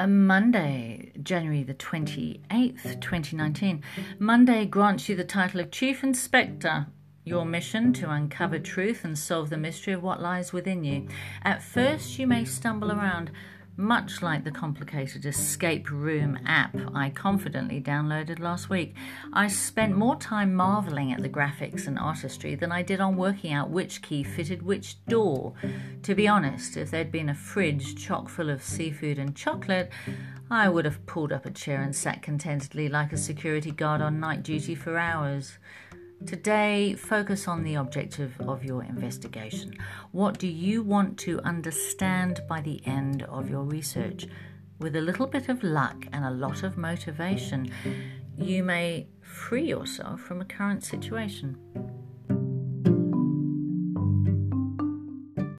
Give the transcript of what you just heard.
a Monday, January the 28th, 2019. Monday grants you the title of Chief Inspector. Your mission to uncover truth and solve the mystery of what lies within you. At first, you may stumble around much like the complicated escape room app I confidently downloaded last week. I spent more time marveling at the graphics and artistry than I did on working out which key fitted which door. To be honest, if there'd been a fridge chock full of seafood and chocolate, I would have pulled up a chair and sat contentedly like a security guard on night duty for hours. Today, focus on the objective of your investigation. What do you want to understand by the end of your research? With a little bit of luck and a lot of motivation, you may free yourself from a current situation.